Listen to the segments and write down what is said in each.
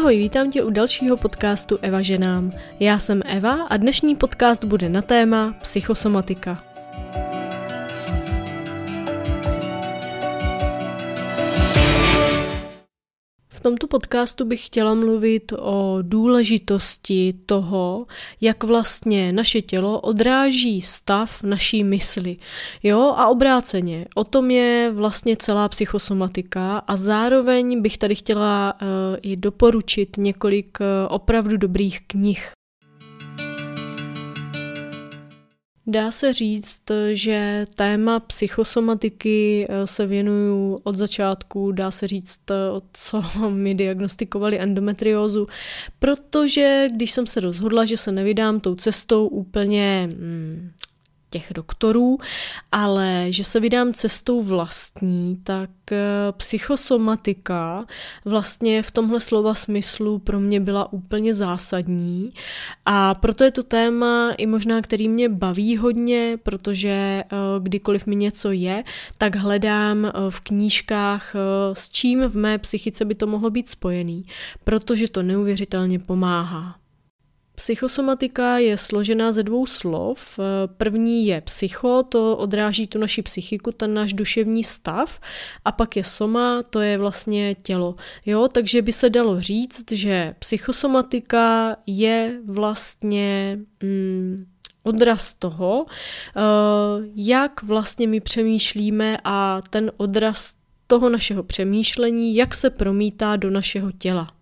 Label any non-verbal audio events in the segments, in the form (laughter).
Ahoj, vítám tě u dalšího podcastu Eva ženám. Já jsem Eva a dnešní podcast bude na téma psychosomatika. V tomto podcastu bych chtěla mluvit o důležitosti toho, jak vlastně naše tělo odráží stav naší mysli. Jo, a obráceně. O tom je vlastně celá psychosomatika a zároveň bych tady chtěla uh, i doporučit několik uh, opravdu dobrých knih. Dá se říct, že téma psychosomatiky eh, se věnuju od začátku, dá se říct, eh, co (laughs) mi diagnostikovali endometriózu, protože když jsem se rozhodla, že se nevydám tou cestou úplně hmm, těch doktorů, ale že se vydám cestou vlastní, tak eh, psychosomatika vlastně v tomhle slova smyslu pro mě byla úplně zásadní a proto je to téma i možná, který mě baví hodně, protože eh, kdykoliv mi něco je, tak hledám eh, v knížkách, s čím v mé psychice by to mohlo být spojený, protože to neuvěřitelně pomáhá. Psychosomatika je složená ze dvou slov. První je psycho, to odráží tu naši psychiku, ten náš duševní stav, a pak je soma, to je vlastně tělo. Jo, takže by se dalo říct, že psychosomatika je vlastně mm, odraz toho, eh, jak vlastně my přemýšlíme a ten odraz toho našeho přemýšlení, jak se promítá do našeho těla.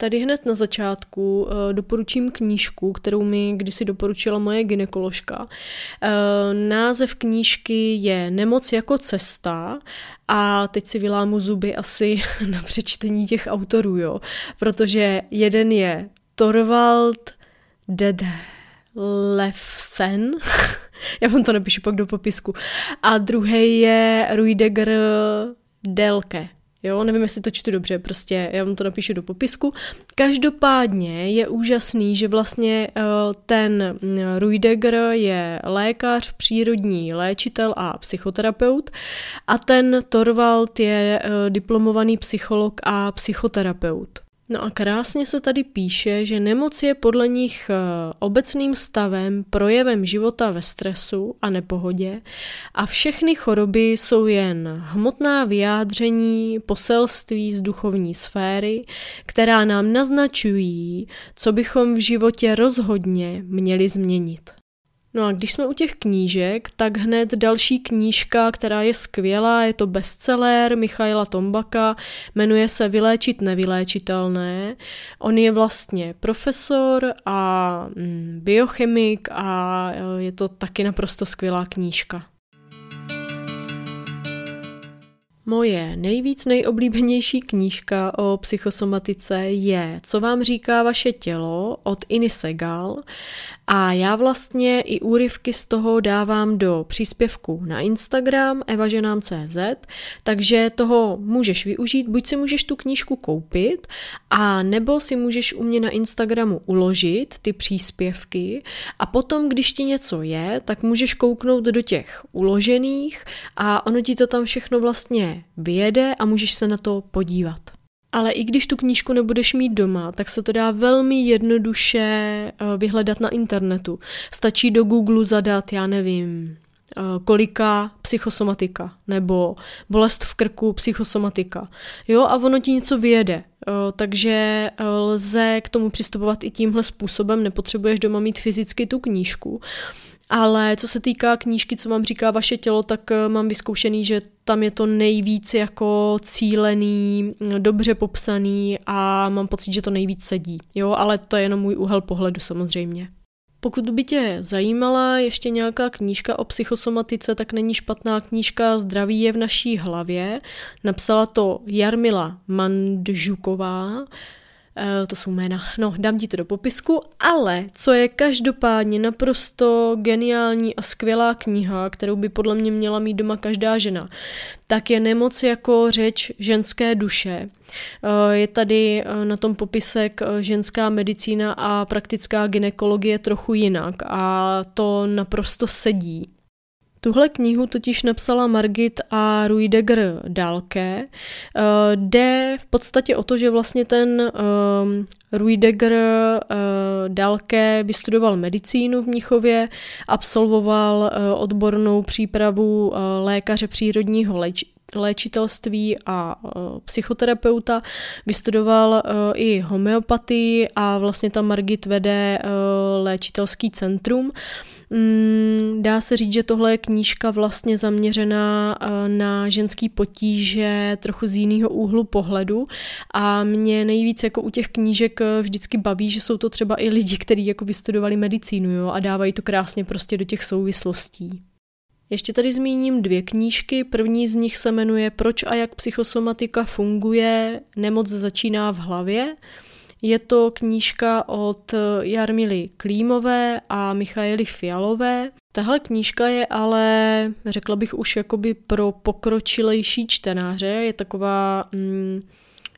Tady hned na začátku uh, doporučím knížku, kterou mi kdysi doporučila moje ginekoložka. Uh, název knížky je Nemoc jako cesta a teď si vylámu zuby asi (laughs) na přečtení těch autorů, jo. Protože jeden je Torvald Dedlefsen, (laughs) já vám to napíšu pak do popisku, a druhý je Ruideger Delke. Jo, nevím, jestli to čtu dobře, prostě já vám to napíšu do popisku. Každopádně je úžasný, že vlastně eh, ten mm, Ruidegger je lékař, přírodní léčitel a psychoterapeut a ten Torvald je eh, diplomovaný psycholog a psychoterapeut. No a krásně se tady píše, že nemoc je podle nich eh, obecným stavem, projevem života ve stresu a nepohodě a všechny choroby jsou jen hmotná vyjádření poselství z duchovní sféry, která nám naznačují, co bychom v životě rozhodně měli změnit. No a když jsme u těch knížek, tak hned další knížka, která je skvělá, je to bestseller Michaila Tombaka, jmenuje se Vyléčit nevyléčitelné. On je vlastně profesor a mm, biochemik a e, je to taky naprosto skvělá knížka. Moje nejvíc nejoblíbenější knížka o psychosomatice je Co vám říká vaše tělo od Iny Segal. A já vlastně i úryvky z toho dávám do příspěvku na Instagram evaženám.cz, takže toho můžeš využít, buď si můžeš tu knížku koupit, a nebo si můžeš u mě na Instagramu uložit ty příspěvky. A potom, když ti něco je, tak můžeš kouknout do těch uložených a ono ti to tam všechno vlastně vyjede a můžeš se na to podívat. Ale i když tu knížku nebudeš mít doma, tak se to dá velmi jednoduše eh, vyhledat na internetu. Stačí do Google zadat, já nevím, eh, kolika psychosomatika nebo bolest v krku psychosomatika. Jo, a ono ti něco vyjede. Eh, takže lze k tomu přistupovat i tímhle způsobem, nepotřebuješ doma mít fyzicky tu knížku. Ale co se týká knížky, co vám říká vaše tělo, tak eh, mám vyzkoušený, že tam je to nejvíc jako cílený, dobře popsaný a mám pocit, že to nejvíc sedí. Jo, ale to je jenom můj úhel pohledu samozřejmě. Pokud by tě zajímala ještě nějaká knížka o psychosomatice, tak není špatná knížka Zdraví je v naší hlavě. Napsala to Jarmila Mandžuková to jsou jména. No, dám ti to do popisku, ale co je každopádně naprosto geniální a skvělá kniha, kterou by podle mě měla mít doma každá žena, tak je Nemoc jako řeč ženské duše. Eh, je tady eh, na tom popisek ženská medicína a praktická ginekologie trochu jinak a to naprosto sedí. Tuhle knihu totiž napsala Margit a Ruidegger Dalke. Eh, jde v podstatě o to, že vlastně ten Ruidegger Dalke vystudoval medicínu v Mnichově, absolvoval odbornou přípravu lékaře přírodního léč- léčitelství a psychoterapeuta, vystudoval i homeopatii a vlastně tam Margit vede léčitelský centrum. Mm, dá se říct, že tohle je knížka vlastně zaměřená na ženský potíže trochu z jiného úhlu pohledu a mě nejvíc jako u těch knížek vždycky baví, že jsou to třeba i lidi, kteří jako vystudovali medicínu jo, a dávají to krásně prostě do těch souvislostí. Ještě tady zmíním dvě knížky. První z nich se jmenuje Proč a jak psychosomatika funguje, nemoc začíná v hlavě. Je to knížka od Jarmily Klímové a Michaely Fialové. Tahle knížka je ale, řekla bych už jakoby pro pokročilejší čtenáře, je taková... Mm,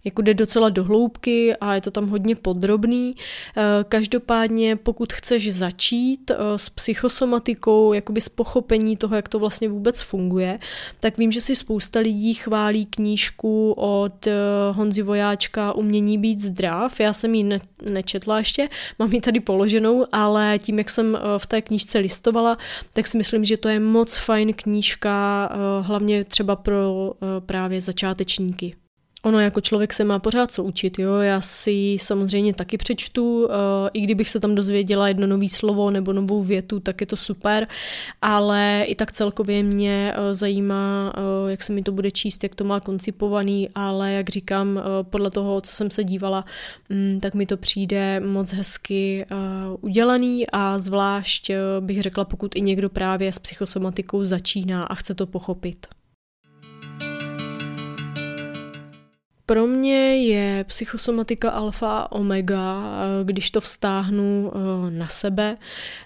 jako jde docela do hloubky a je to tam hodně podrobný. Eh, každopádně, pokud chceš začít eh, s psychosomatikou, jakoby s pochopení toho, jak to vlastně vůbec funguje, tak vím, že si spousta lidí chválí knížku od eh, Honzi Vojáčka Umění být zdrav. Já jsem ji ne- nečetla ještě, mám ji tady položenou, ale tím, jak jsem v té knížce listovala, tak si myslím, že to je moc fajn knížka, hlavně třeba pro právě začátečníky. Ono jako člověk se má pořád co učit, jo. Já si samozřejmě taky přečtu, uh, i kdybych se tam dozvěděla jedno nový slovo nebo novou větu, tak je to super, ale i tak celkově mě uh, zajímá, uh, jak se mi to bude číst, jak to má koncipovaný, ale jak říkám, podle toho, co jsem se dívala, um, tak mi to přijde moc hezky udělaný a zvlášť bych řekla, pokud i někdo právě s psychosomatikou začíná a chce to pochopit. Pro mě je psychosomatika alfa a omega, eh, když to vztáhnu eh, na sebe,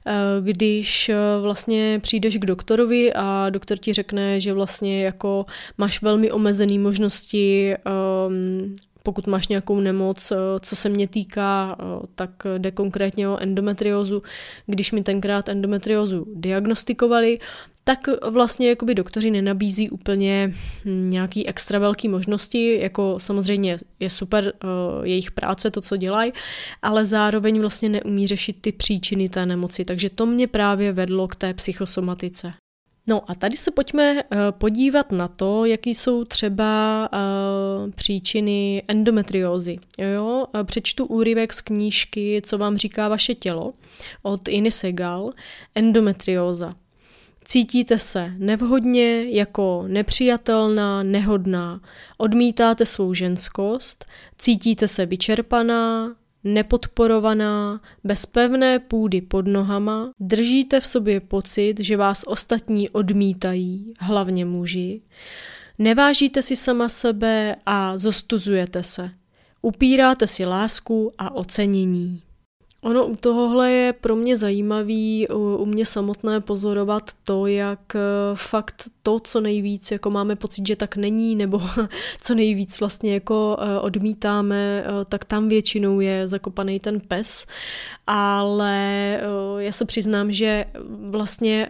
eh, když vlastně přijdeš k doktorovi a doktor ti řekne, že vlastně jako máš velmi omezené možnosti ehm, pokud máš nějakou nemoc, co se mě týká, tak jde konkrétně o endometriózu. Když mi tenkrát endometriózu diagnostikovali, tak vlastně jakoby doktoři nenabízí úplně nějaký extra velký možnosti, jako samozřejmě je super uh, jejich práce, to, co dělají, ale zároveň vlastně neumí řešit ty příčiny té nemoci, takže to mě právě vedlo k té psychosomatice. No a tady se pojďme uh, podívat na to, jaký jsou třeba uh, příčiny endometriózy. Jo? Přečtu úryvek z knížky Co vám říká vaše tělo od Iny Segal, endometrióza. Cítíte se nevhodně, jako nepřijatelná, nehodná, odmítáte svou ženskost, cítíte se vyčerpaná, nepodporovaná, bez pevné půdy pod nohama, držíte v sobě pocit, že vás ostatní odmítají, hlavně muži, nevážíte si sama sebe a zostuzujete se. Upíráte si lásku a ocenění. Ono u tohohle je pro mě zajímavý u, mě samotné pozorovat to, jak eh, fakt to, co nejvíc jako máme pocit, že tak není, nebo (laughs) co nejvíc vlastně jako eh, odmítáme, eh, tak tam většinou je zakopaný ten pes. Ale já se přiznám, že vlastně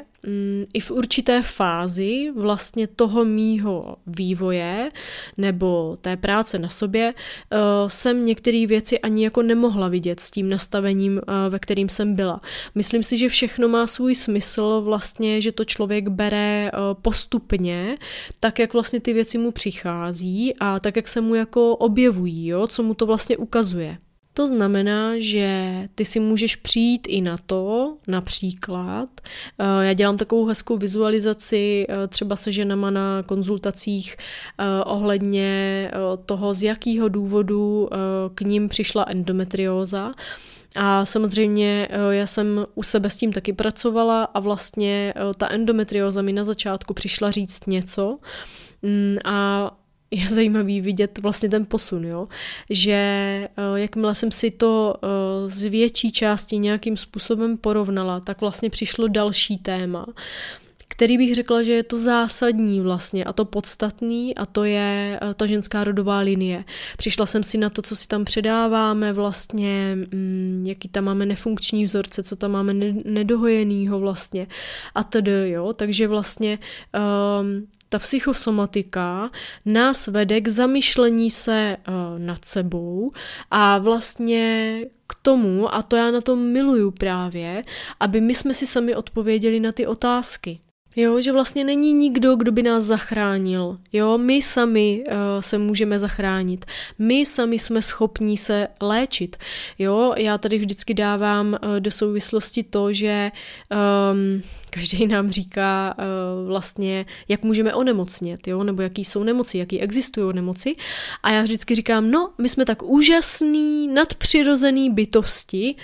i v určité fázi vlastně toho mýho vývoje nebo té práce na sobě uh, jsem některé věci ani jako nemohla vidět s tím nastavením, uh, ve kterým jsem byla. Myslím si, že všechno má svůj smysl vlastně, že to člověk bere uh, postupně, tak jak vlastně ty věci mu přichází a tak jak se mu jako objevují, jo, co mu to vlastně ukazuje. To znamená, že ty si můžeš přijít i na to, například, eh, já dělám takovou hezkou vizualizaci eh, třeba se ženama na konzultacích eh, ohledně toho, z jakého důvodu k ním přišla endometrióza. A samozřejmě já jsem u sebe s tím taky pracovala a vlastně ta endometrióza mi na začátku přišla říct něco mm, a je zajímavý vidět vlastně ten posun, jo? že eh, jakmile jsem si to eh, z větší části nějakým způsobem porovnala, tak vlastně přišlo další téma, který bych řekla, že je to zásadní vlastně a to podstatný a to je eh, ta ženská rodová linie. Přišla jsem si na to, co si tam předáváme vlastně, mm, jaký tam máme nefunkční vzorce, co tam máme nedohojenýho vlastně a tedy, jo, takže vlastně um, ta psychosomatika nás vede k zamyšlení se uh, nad sebou a vlastně k tomu, a to já na tom miluju právě, aby my jsme si sami odpověděli na ty otázky. Jo, že vlastně není nikdo, kdo by nás zachránil. Jo, my sami uh, se můžeme zachránit. My sami jsme schopní se léčit. Jo, já tady vždycky dávám uh, do souvislosti to, že um, každý nám říká uh, vlastně, jak můžeme onemocnět, jo, nebo jaký jsou nemoci, jaký existují nemoci. A já vždycky říkám, no, my jsme tak úžasný, nadpřirozený bytosti,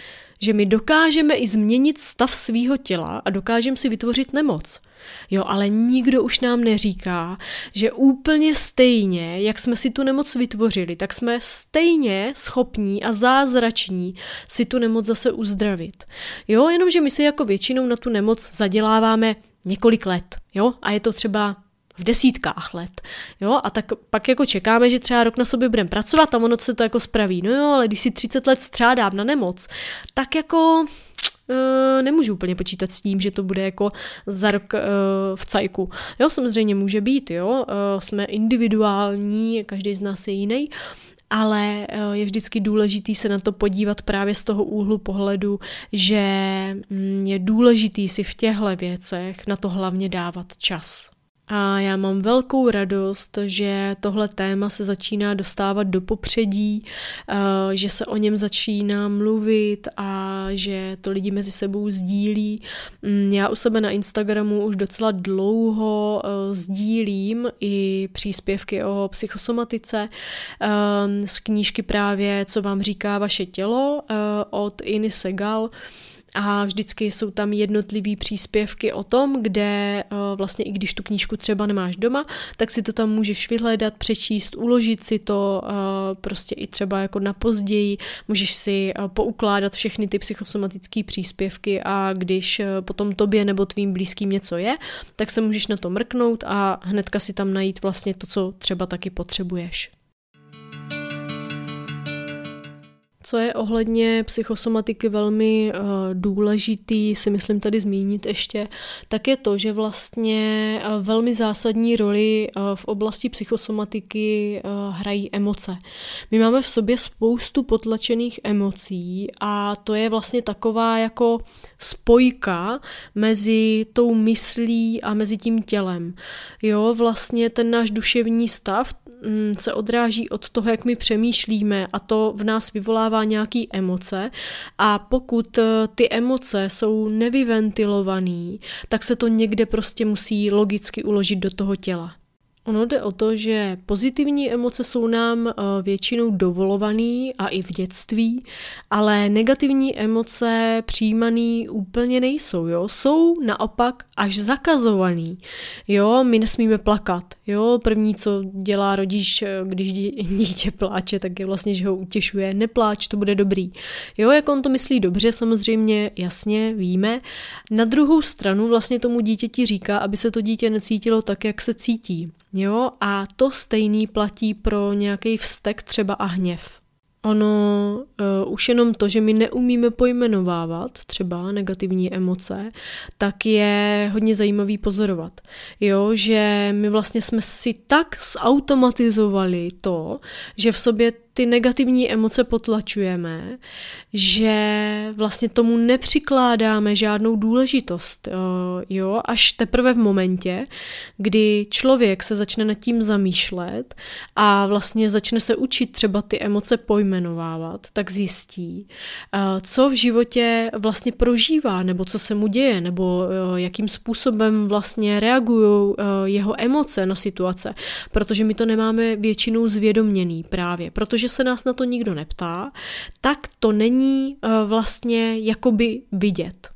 že my dokážeme i změnit stav svého těla a dokážeme si vytvořit nemoc. Jo, ale nikdo už nám neříká, že úplně stejně, jak jsme si tu nemoc vytvořili, tak jsme stejně schopní a zázrační si tu nemoc zase uzdravit. Jo, jenomže my si jako většinou na tu nemoc zaděláváme několik let, jo, a je to třeba v desítkách let. Jo, a tak pak jako čekáme, že třeba rok na sobě budeme pracovat a ono se to jako spraví. No jo, ale když si 30 let střádám na nemoc, tak jako nemůžu úplně počítat s tím, že to bude jako za rok uh, v cajku. Jo, samozřejmě může být, jo, uh, jsme individuální, každý z nás je jiný, ale je vždycky důležitý se na to podívat právě z toho úhlu pohledu, že mm, je důležitý si v těchto věcech na to hlavně dávat čas. A já mám velkou radost, že tohle téma se začíná dostávat do popředí, eh, že se o něm začíná mluvit a že to lidi mezi sebou sdílí. Mm, já u sebe na Instagramu už docela dlouho eh, sdílím i příspěvky o psychosomatice eh, z knížky právě Co vám říká vaše tělo od Iny Segal a vždycky jsou tam jednotlivý příspěvky o tom, kde eh, vlastně i když tu knížku třeba nemáš doma, tak si to tam můžeš vyhledat, přečíst, uložit si to eh, prostě i třeba jako na později, můžeš si eh, poukládat všechny ty psychosomatické příspěvky a když potom tobě nebo tvým blízkým něco je, tak se můžeš na to mrknout a hnedka si tam najít vlastně to, co třeba taky potřebuješ. Co je ohledně psychosomatiky velmi uh, důležitý, si myslím tady zmínit ještě, tak je to, že vlastně uh, velmi zásadní roli uh, v oblasti psychosomatiky hrají emoce. My máme v sobě spoustu potlačených emocí a to je vlastně taková jako spojka mezi tou myslí a mezi tím tělem. Jo, vlastně ten náš duševní stav se odráží od toho, jak my přemýšlíme a to v nás vyvolává nějaký emoce a pokud eh, ty emoce jsou nevyventilovaný, tak se to někde prostě musí logicky uložit do toho těla. Ono jde o to, že pozitivní emoce jsou nám eh, většinou dovolované a i v dětství, ale negativní emoce přijímaný úplně nejsou, jo. Jsou naopak až zakazovaný. Jo, my nesmíme plakat. Jo, první, co dělá rodič, eh, když (laughs) dítě pláče, tak je vlastně, že ho utěšuje. Nepláč, to bude dobrý. Jo, jak on to myslí dobře, samozřejmě, jasně, víme. Na druhou stranu vlastně tomu dítěti říká, aby se to dítě necítilo tak, jak se cítí. Jo, a to stejný platí pro nějaký vztek třeba a hněv. Ono uh, už jenom to, že my neumíme pojmenovávat třeba negativní emoce, tak je hodně zajímavý pozorovat. Jo, že my vlastně jsme si tak zautomatizovali to, že v sobě ty negativní emoce potlačujeme, že vlastně tomu nepřikládáme žádnou důležitost. Eh, jo, až teprve v momentě, kdy člověk se začne nad tím zamýšlet a vlastně začne se učit třeba ty emoce pojmenovávat, tak zjistí, eh, co v životě vlastně prožívá, nebo co se mu děje, nebo eh, jakým způsobem vlastně reagují jeho emoce na situace, protože my to nemáme většinou zvědoměný právě, protože protože se nás na to nikdo neptá, tak to není uh, vlastně jakoby vidět.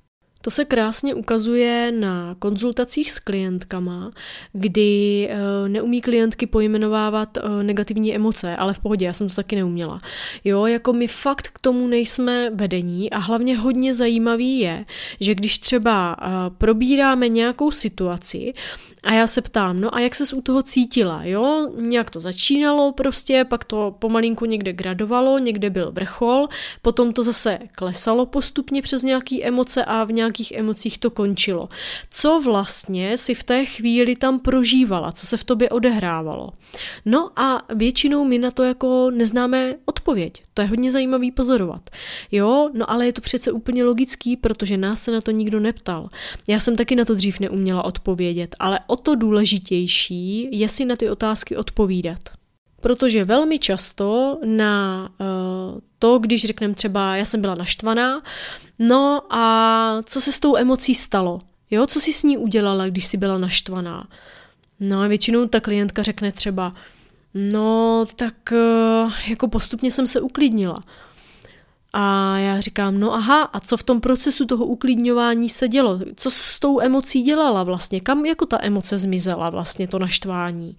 To se krásně ukazuje na konzultacích s klientkama, kdy uh, neumí klientky pojmenovávat uh, negativní emoce, ale v pohodě, já jsem to taky neuměla. Jo, jako my fakt k tomu nejsme vedení a hlavně hodně zajímavý je, že když třeba probíráme nějakou situaci a já se ptám, no a jak ses u toho cítila, jo? Nějak to začínalo prostě, pak to pomalinku někde gradovalo, někde byl vrchol, potom to zase klesalo postupně přes nějaké emoce a v nějakých emocích to končilo. Co vlastně si v té chvíli tam prožívala, co se v tobě odehrávalo? No a většinou my na to jako neznáme odpověď. To je hodně zajímavý pozorovat. Jo, no ale je to přece úplně logický, protože nás se na to nikdo neptal. Já jsem taky na to dřív neuměla odpovědět, ale o to důležitější je si na ty otázky odpovídat. Protože velmi často na uh, to, když řekneme třeba, já jsem byla naštvaná, no a co se s tou emocí stalo? Jo, co si s ní udělala, když jsi byla naštvaná? No a většinou ta klientka řekne třeba, no tak uh, jako postupně jsem se uklidnila. A já říkám, no aha, a co v tom procesu toho uklidňování se dělo? Co s tou emocí dělala vlastně? Kam jako ta emoce zmizela vlastně, to naštvání?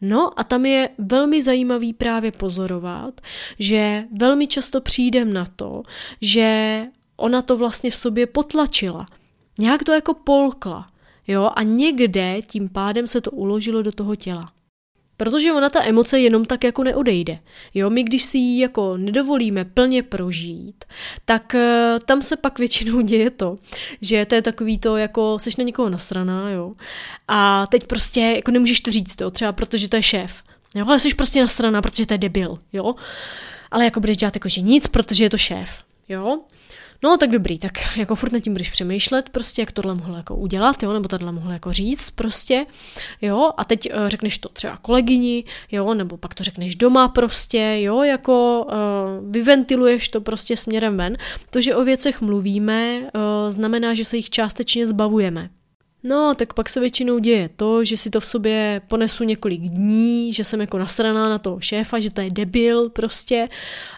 No a tam je velmi zajímavý právě pozorovat, že velmi často přijdem na to, že ona to vlastně v sobě potlačila. Nějak to jako polkla. Jo, a někde tím pádem se to uložilo do toho těla. Protože ona ta emoce jenom tak jako neodejde. Jo, my když si ji jako nedovolíme plně prožít, tak uh, tam se pak většinou (laughs) děje to, že to je takový to, jako seš na někoho nasraná, jo, a teď prostě jako nemůžeš to říct, jo, třeba protože to je šéf, jo, ale jsi prostě nasraná, protože to je debil, jo, ale jako budeš dělat jako, že nic, protože je to šéf, jo, No tak dobrý, tak jako furt nad tím budeš přemýšlet, prostě jak tohle mohl jako udělat, jo, nebo tohle mohl jako říct prostě, jo, a teď uh, řekneš to třeba kolegyni, jo, nebo pak to řekneš doma prostě, jo, jako uh, vyventiluješ to prostě směrem ven. To, že o věcech mluvíme, uh, znamená, že se jich částečně zbavujeme. No, tak pak se většinou děje to, že si to v sobě ponesu několik dní, že jsem jako nasraná na toho šéfa, že to je debil prostě.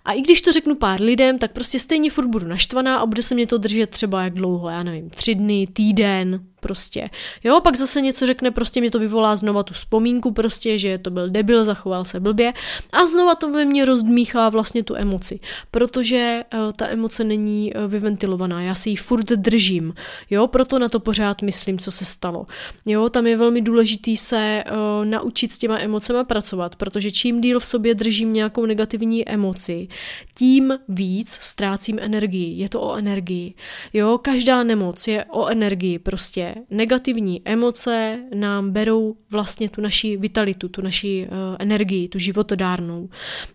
A i když to řeknu pár lidem, tak prostě stejně furt budu naštvaná a bude se mě to držet třeba jak dlouho, já nevím, tři dny, týden, prostě. Jo, pak zase něco řekne, prostě mě to vyvolá znova tu vzpomínku prostě, že to byl debil, zachoval se blbě a znova to ve mně rozdmíchá vlastně tu emoci, protože uh, ta emoce není uh, vyventilovaná, já si ji furt držím, jo, proto na to pořád myslím, co se stalo. Jo, tam je velmi důležitý se uh, naučit s těma emocema pracovat, protože čím díl v sobě držím nějakou negativní emoci, tím víc ztrácím energii. Je to o energii. Jo, každá nemoc je o energii prostě negativní emoce nám berou vlastně tu naši vitalitu, tu naši uh, energii, tu životodárnou.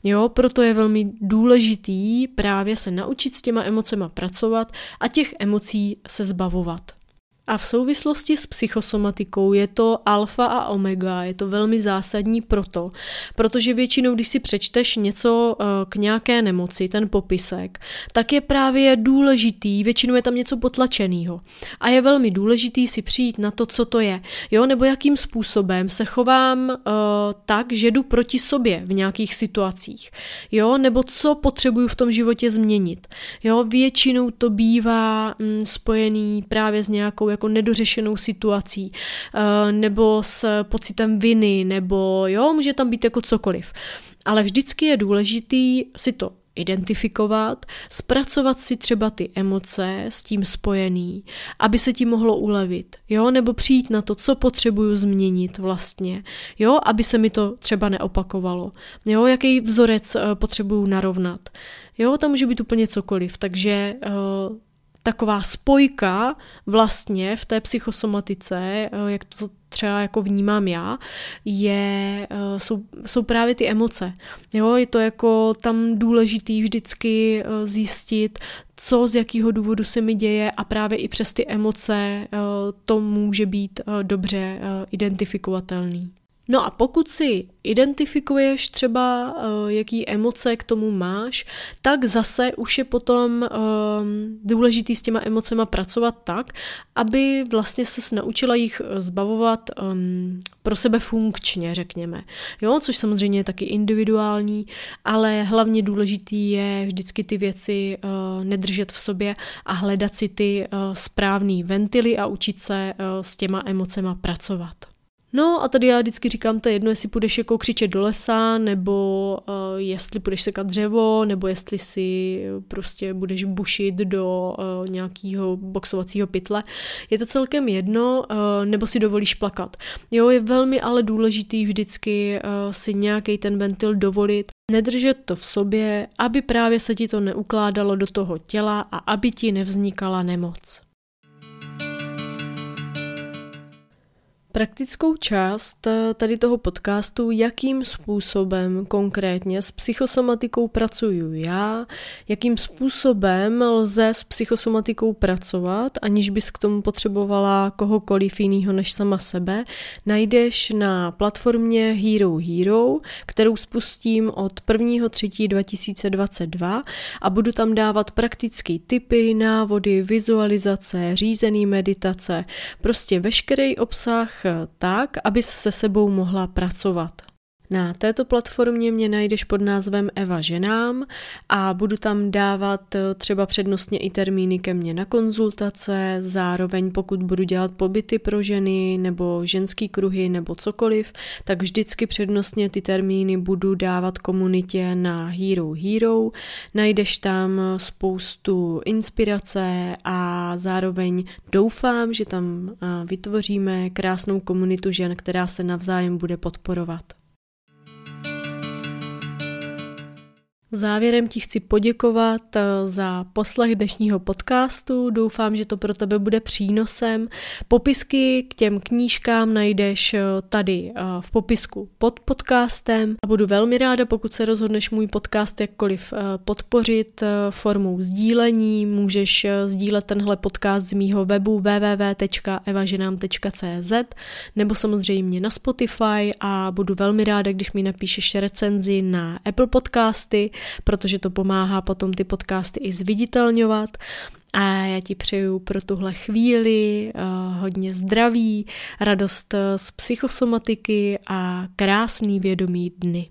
Jo, proto je velmi důležitý právě se naučit s těma emocema pracovat a těch emocí se zbavovat. A v souvislosti s psychosomatikou je to alfa a omega, je to velmi zásadní proto, protože většinou, když si přečteš něco eh, k nějaké nemoci, ten popisek, tak je právě důležitý, většinou je tam něco potlačeného. A je velmi důležitý si přijít na to, co to je, jo, nebo jakým způsobem se chovám uh, tak, že jdu proti sobě v nějakých situacích, jo, nebo co potřebuju v tom životě změnit. Jo, většinou to bývá mm, spojený právě s nějakou jako nedořešenou situací, uh, nebo s pocitem viny, nebo jo, může tam být jako cokoliv. Ale vždycky je důležitý si to identifikovat, zpracovat si třeba ty emoce s tím spojený, aby se ti mohlo ulevit, jo, nebo přijít na to, co potřebuju změnit vlastně, jo, aby se mi to třeba neopakovalo, jo, jaký vzorec uh, potřebuju narovnat, jo, tam může být úplně cokoliv, takže uh, taková spojka vlastně v té psychosomatice, eh, jak to třeba jako vnímám já, je, eh, jsou, jsou právě ty emoce. Jo, je to jako tam důležitý vždycky eh, zjistit, co z jakého důvodu se mi děje a právě i přes ty emoce to může být dobře identifikovatelný. No a pokud si identifikuješ třeba, uh, jaký emoce k tomu máš, tak zase už je potom um, důležitý s těma emocema pracovat tak, aby vlastně se naučila jich zbavovat um, pro sebe funkčně, řekněme. Jo, což samozřejmě je taky individuální, ale hlavně důležitý je vždycky ty věci nedržet v sobě a hledat si ty správný ventily a učit se s těma emocema pracovat. No a tady já vždycky říkám, to je jedno, jestli půjdeš jako křičet do lesa, nebo uh, jestli půjdeš sekat dřevo, nebo jestli si prostě budeš bušit do uh, nějakého boxovacího pytle. Je to celkem jedno, uh, nebo si dovolíš plakat. Jo, je velmi ale důležitý vždycky uh, si nějaký ten ventil dovolit, nedržet to v sobě, aby právě se ti to neukládalo do toho těla a aby ti nevznikala nemoc. Praktickou část eh, tady toho podcastu, jakým způsobem konkrétně s psychosomatikou pracuju já, jakým způsobem lze s psychosomatikou pracovat, aniž bys k tomu potřebovala kohokoliv jiného než sama sebe, najdeš na platformě Hero Hero, kterou spustím od 1.3.2022 a budu tam dávat praktické typy, návody, vizualizace, řízený meditace, prostě veškerý obsah tak, aby se sebou mohla pracovat. Na této platformě mě najdeš pod názvem Eva ženám a budu tam dávat eh, třeba přednostně i termíny ke mně na konzultace, zároveň pokud budu dělat pobyty pro ženy nebo ženský kruhy nebo cokoliv, tak vždycky přednostně ty termíny budu dávat komunitě na Hero Hero. Najdeš tam spoustu inspirace a zároveň doufám, že tam eh, vytvoříme krásnou komunitu žen, která se navzájem bude podporovat. Závěrem ti chci poděkovat eh, za poslech dnešního podcastu. Doufám, že to pro tebe bude přínosem. Popisky k těm knížkám najdeš eh, tady eh, v popisku pod podcastem. A budu velmi ráda, pokud se rozhodneš můj podcast jakkoliv podpořit formou sdílení. Můžeš sdílet tenhle podcast z mýho webu www.evaženám.cz nebo samozřejmě na Spotify a budu velmi ráda, když mi napíšeš recenzi na Apple podcasty protože to pomáhá potom ty podcasty i zviditelňovat. A já ti přeju pro tuhle chvíli uh, hodně zdraví, radost z psychosomatiky a krásný vědomý dny.